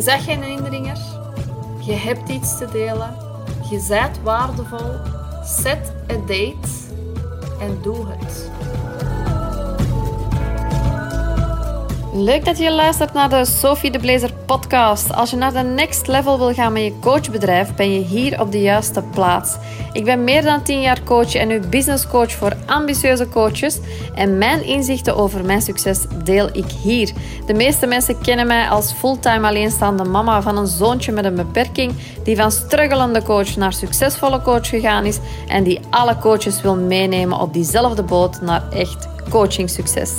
Je zegt geen indringer. Je hebt iets te delen. Je bent waardevol. Zet een date en doe het. Leuk dat je luistert naar de Sophie de Blazer podcast. Als je naar de next level wil gaan met je coachbedrijf, ben je hier op de juiste plaats. Ik ben meer dan 10 jaar coach en nu business coach voor ambitieuze coaches. En mijn inzichten over mijn succes deel ik hier. De meeste mensen kennen mij als fulltime alleenstaande mama van een zoontje met een beperking, die van struggelende coach naar succesvolle coach gegaan is en die alle coaches wil meenemen op diezelfde boot naar echt coaching succes.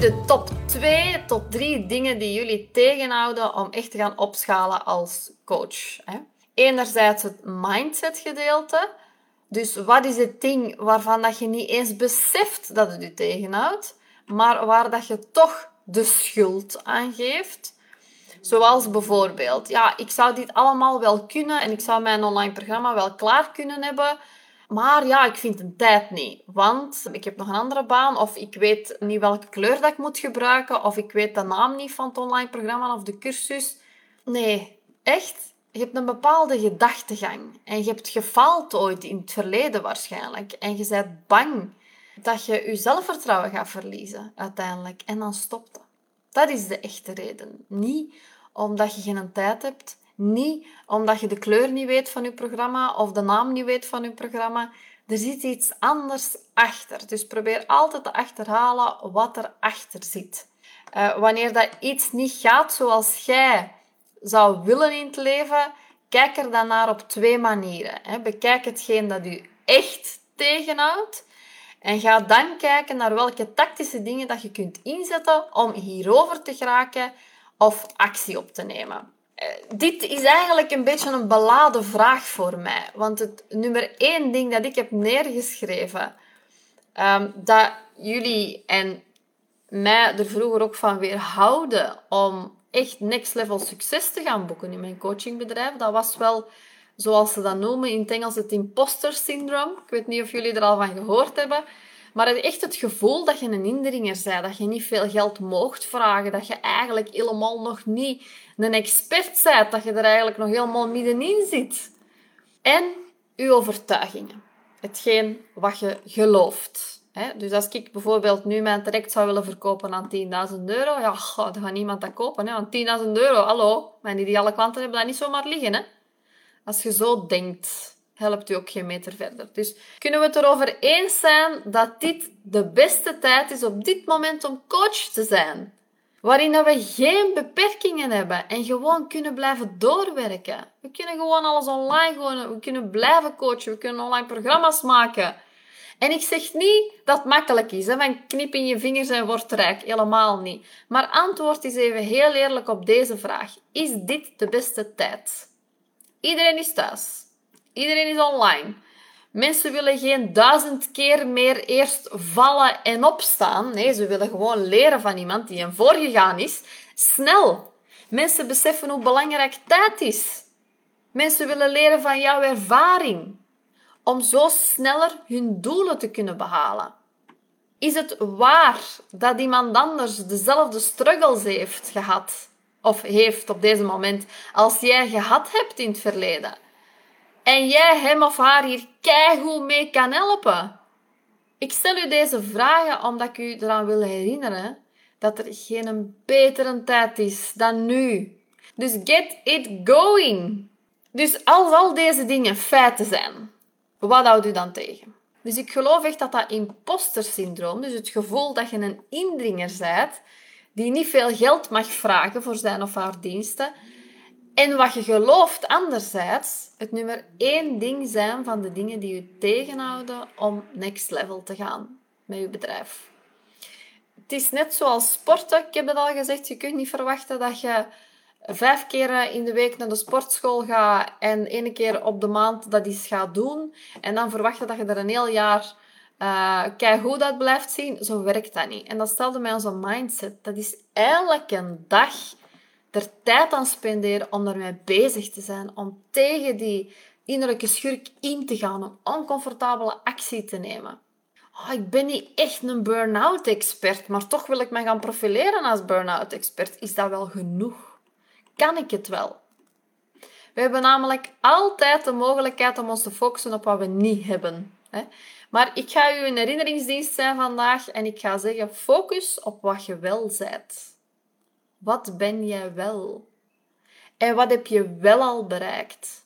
De top 2, top 3 dingen die jullie tegenhouden om echt te gaan opschalen als coach? Enerzijds het mindset gedeelte. Dus wat is het ding waarvan dat je niet eens beseft dat het je tegenhoudt, maar waar dat je toch de schuld aan geeft? Zoals bijvoorbeeld, ja, ik zou dit allemaal wel kunnen en ik zou mijn online programma wel klaar kunnen hebben, maar ja, ik vind de tijd niet. Want ik heb nog een andere baan. Of ik weet niet welke kleur dat ik moet gebruiken. Of ik weet de naam niet van het online programma of de cursus. Nee, echt. Je hebt een bepaalde gedachtegang. En je hebt gefaald ooit in het verleden waarschijnlijk. En je bent bang dat je je zelfvertrouwen gaat verliezen uiteindelijk. En dan stopt dat. Dat is de echte reden. Niet omdat je geen tijd hebt niet omdat je de kleur niet weet van je programma of de naam niet weet van je programma. Er zit iets anders achter. Dus probeer altijd te achterhalen wat er achter zit. Uh, wanneer dat iets niet gaat zoals jij zou willen in het leven, kijk er dan naar op twee manieren. Hè. Bekijk hetgeen dat u echt tegenhoudt. En ga dan kijken naar welke tactische dingen dat je kunt inzetten om hierover te geraken of actie op te nemen. Eh, dit is eigenlijk een beetje een beladen vraag voor mij. Want het nummer één ding dat ik heb neergeschreven, um, dat jullie en mij er vroeger ook van weerhouden om echt next level succes te gaan boeken in mijn coachingbedrijf, dat was wel, zoals ze dat noemen in het Engels, het imposter syndrome. Ik weet niet of jullie er al van gehoord hebben. Maar het echt het gevoel dat je een indringer bent, dat je niet veel geld moogt vragen, dat je eigenlijk helemaal nog niet een expert bent, dat je er eigenlijk nog helemaal middenin zit. En je overtuigingen. Hetgeen wat je gelooft. Dus als ik bijvoorbeeld nu mijn traject zou willen verkopen aan 10.000 euro, ja, dan gaat niemand dat kopen. Aan 10.000 euro, hallo, mijn ideale klanten hebben dat niet zomaar liggen. Hè? Als je zo denkt, helpt u ook geen meter verder. Dus kunnen we het erover eens zijn dat dit de beste tijd is op dit moment om coach te zijn? Waarin we geen beperkingen hebben en gewoon kunnen blijven doorwerken. We kunnen gewoon alles online we kunnen blijven coachen, we kunnen online programma's maken. En ik zeg niet dat het makkelijk is, hè, van knip in je vingers en word rijk. Helemaal niet. Maar antwoord is even heel eerlijk op deze vraag. Is dit de beste tijd? Iedereen is thuis. Iedereen is online. Mensen willen geen duizend keer meer eerst vallen en opstaan. Nee, ze willen gewoon leren van iemand die hen voorgegaan is. Snel. Mensen beseffen hoe belangrijk tijd is. Mensen willen leren van jouw ervaring. Om zo sneller hun doelen te kunnen behalen. Is het waar dat iemand anders dezelfde struggles heeft gehad? Of heeft op deze moment als jij gehad hebt in het verleden? En jij hem of haar hier keigoed mee kan helpen? Ik stel u deze vragen omdat ik u eraan wil herinneren dat er geen betere tijd is dan nu. Dus get it going. Dus als al deze dingen feiten zijn, wat houdt u dan tegen? Dus ik geloof echt dat dat imposter syndroom, dus het gevoel dat je een indringer bent, die niet veel geld mag vragen voor zijn of haar diensten, en wat je gelooft anderzijds, het nummer één ding zijn van de dingen die je tegenhouden om next level te gaan met je bedrijf. Het is net zoals sporten. Ik heb het al gezegd, je kunt niet verwachten dat je vijf keer in de week naar de sportschool gaat en één keer op de maand dat iets gaat doen. En dan verwachten dat je er een heel jaar uh, kijk hoe dat blijft zien. Zo werkt dat niet. En dat stelde mij onze mindset. Dat is elke dag er tijd aan spenderen om ermee bezig te zijn, om tegen die innerlijke schurk in te gaan, om oncomfortabele actie te nemen. oh, ik ben niet echt een burn-out expert, maar toch wil ik mij gaan profileren als burn-out expert. Is dat wel genoeg? Kan ik het wel? We hebben namelijk altijd de mogelijkheid om ons te focussen op wat we niet hebben. Maar ik ga u een herinneringsdienst zijn vandaag en ik ga zeggen: focus op wat je wel bent. Wat ben jij wel? En wat heb je wel al bereikt?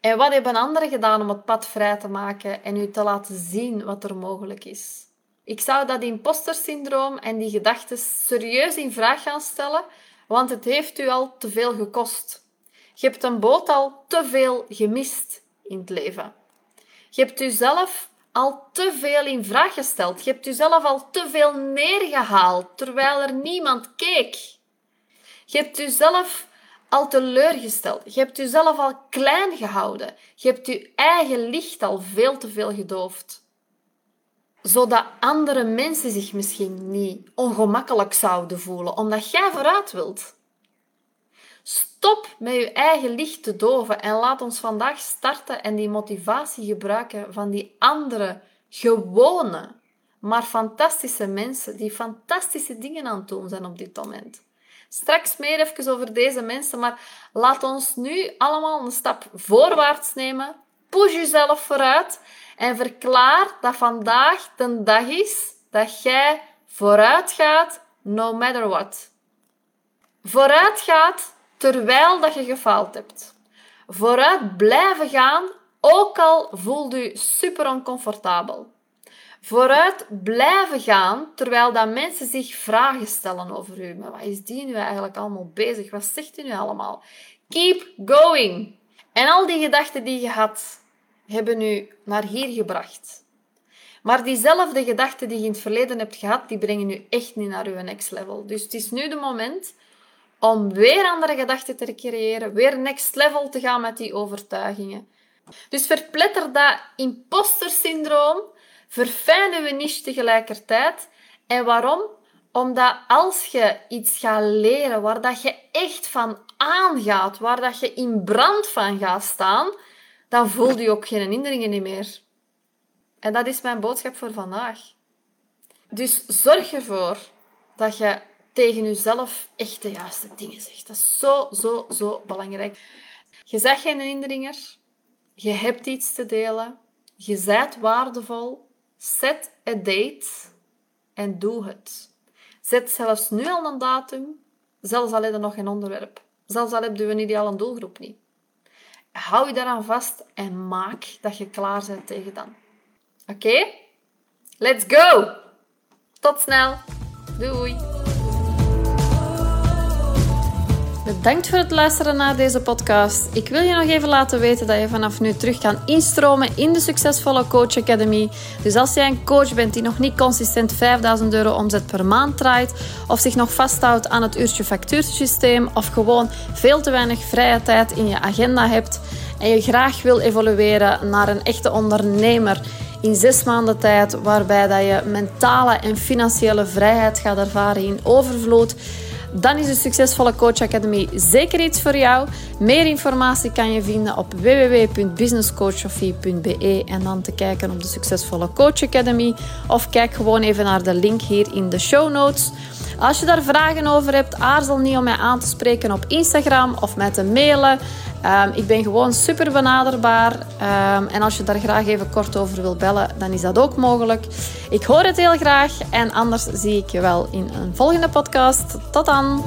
En wat hebben anderen gedaan om het pad vrij te maken en u te laten zien wat er mogelijk is? Ik zou dat impostersyndroom en die gedachten serieus in vraag gaan stellen, want het heeft u al te veel gekost. Je hebt een boot al te veel gemist in het leven. Je hebt jezelf al te veel in vraag gesteld. Je hebt jezelf al te veel neergehaald terwijl er niemand keek. Je hebt jezelf al teleurgesteld. Je hebt jezelf al klein gehouden. Je hebt je eigen licht al veel te veel gedoofd. Zodat andere mensen zich misschien niet ongemakkelijk zouden voelen, omdat jij vooruit wilt. Stop met je eigen licht te doven en laat ons vandaag starten en die motivatie gebruiken van die andere, gewone, maar fantastische mensen die fantastische dingen aan het doen zijn op dit moment. Straks meer even over deze mensen, maar laat ons nu allemaal een stap voorwaarts nemen. Push jezelf vooruit en verklaar dat vandaag de dag is dat jij vooruit gaat, no matter what. Vooruit gaat terwijl dat je gefaald hebt. Vooruit blijven gaan, ook al voelt u super oncomfortabel. Vooruit blijven gaan, terwijl dat mensen zich vragen stellen over u. Maar wat is die nu eigenlijk allemaal bezig? Wat zegt u nu allemaal? Keep going. En al die gedachten die je had, hebben u naar hier gebracht. Maar diezelfde gedachten die je in het verleden hebt gehad, die brengen u echt niet naar uw next level. Dus het is nu de moment om weer andere gedachten te creëren, weer next level te gaan met die overtuigingen. Dus verpletter dat imposter syndroom, verfijn we niche tegelijkertijd. En waarom? Omdat als je iets gaat leren waar dat je echt van aangaat, waar dat je in brand van gaat staan, dan voel je ook geen hinderingen meer. En dat is mijn boodschap voor vandaag. Dus zorg ervoor dat je tegen jezelf echt de juiste dingen zegt. Dat is zo, zo, zo belangrijk. Je zegt geen indringer. Je hebt iets te delen. Je bent waardevol. Zet een date en doe het. Zet zelfs nu al een datum, zelfs al heb je nog geen onderwerp. Zelfs al heb je een ideale doelgroep niet. Hou je daaraan vast en maak dat je klaar bent tegen dan. Oké? Let's go! Tot snel! Doei! Bedankt voor het luisteren naar deze podcast. Ik wil je nog even laten weten dat je vanaf nu terug kan instromen in de succesvolle Coach Academy. Dus als jij een coach bent die nog niet consistent 5000 euro omzet per maand draait, of zich nog vasthoudt aan het uurtje factuursysteem, of gewoon veel te weinig vrije tijd in je agenda hebt en je graag wil evolueren naar een echte ondernemer in zes maanden tijd, waarbij dat je mentale en financiële vrijheid gaat ervaren in overvloed dan is de Succesvolle Coach Academy zeker iets voor jou. Meer informatie kan je vinden op www.businesscoachsofie.be en dan te kijken op de Succesvolle Coach Academy. Of kijk gewoon even naar de link hier in de show notes. Als je daar vragen over hebt, aarzel niet om mij aan te spreken op Instagram of mij te mailen. Um, ik ben gewoon super benaderbaar. Um, en als je daar graag even kort over wil bellen, dan is dat ook mogelijk. Ik hoor het heel graag. En anders zie ik je wel in een volgende podcast. Tot dan!